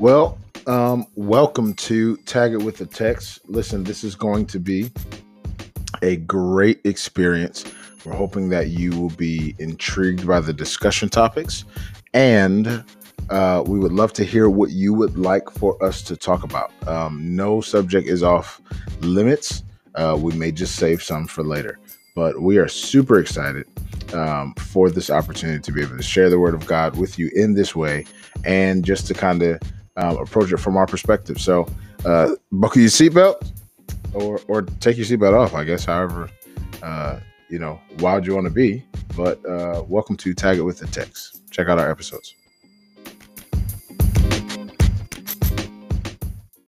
Well, um, welcome to Tag It with the Text. Listen, this is going to be a great experience. We're hoping that you will be intrigued by the discussion topics, and uh, we would love to hear what you would like for us to talk about. Um, no subject is off limits. Uh, we may just save some for later, but we are super excited um, for this opportunity to be able to share the word of God with you in this way and just to kind of um, approach it from our perspective. So, uh, buckle your seatbelt or, or take your seatbelt off, I guess, however, uh, you know, wild you want to be. But uh, welcome to Tag It with the Text. Check out our episodes.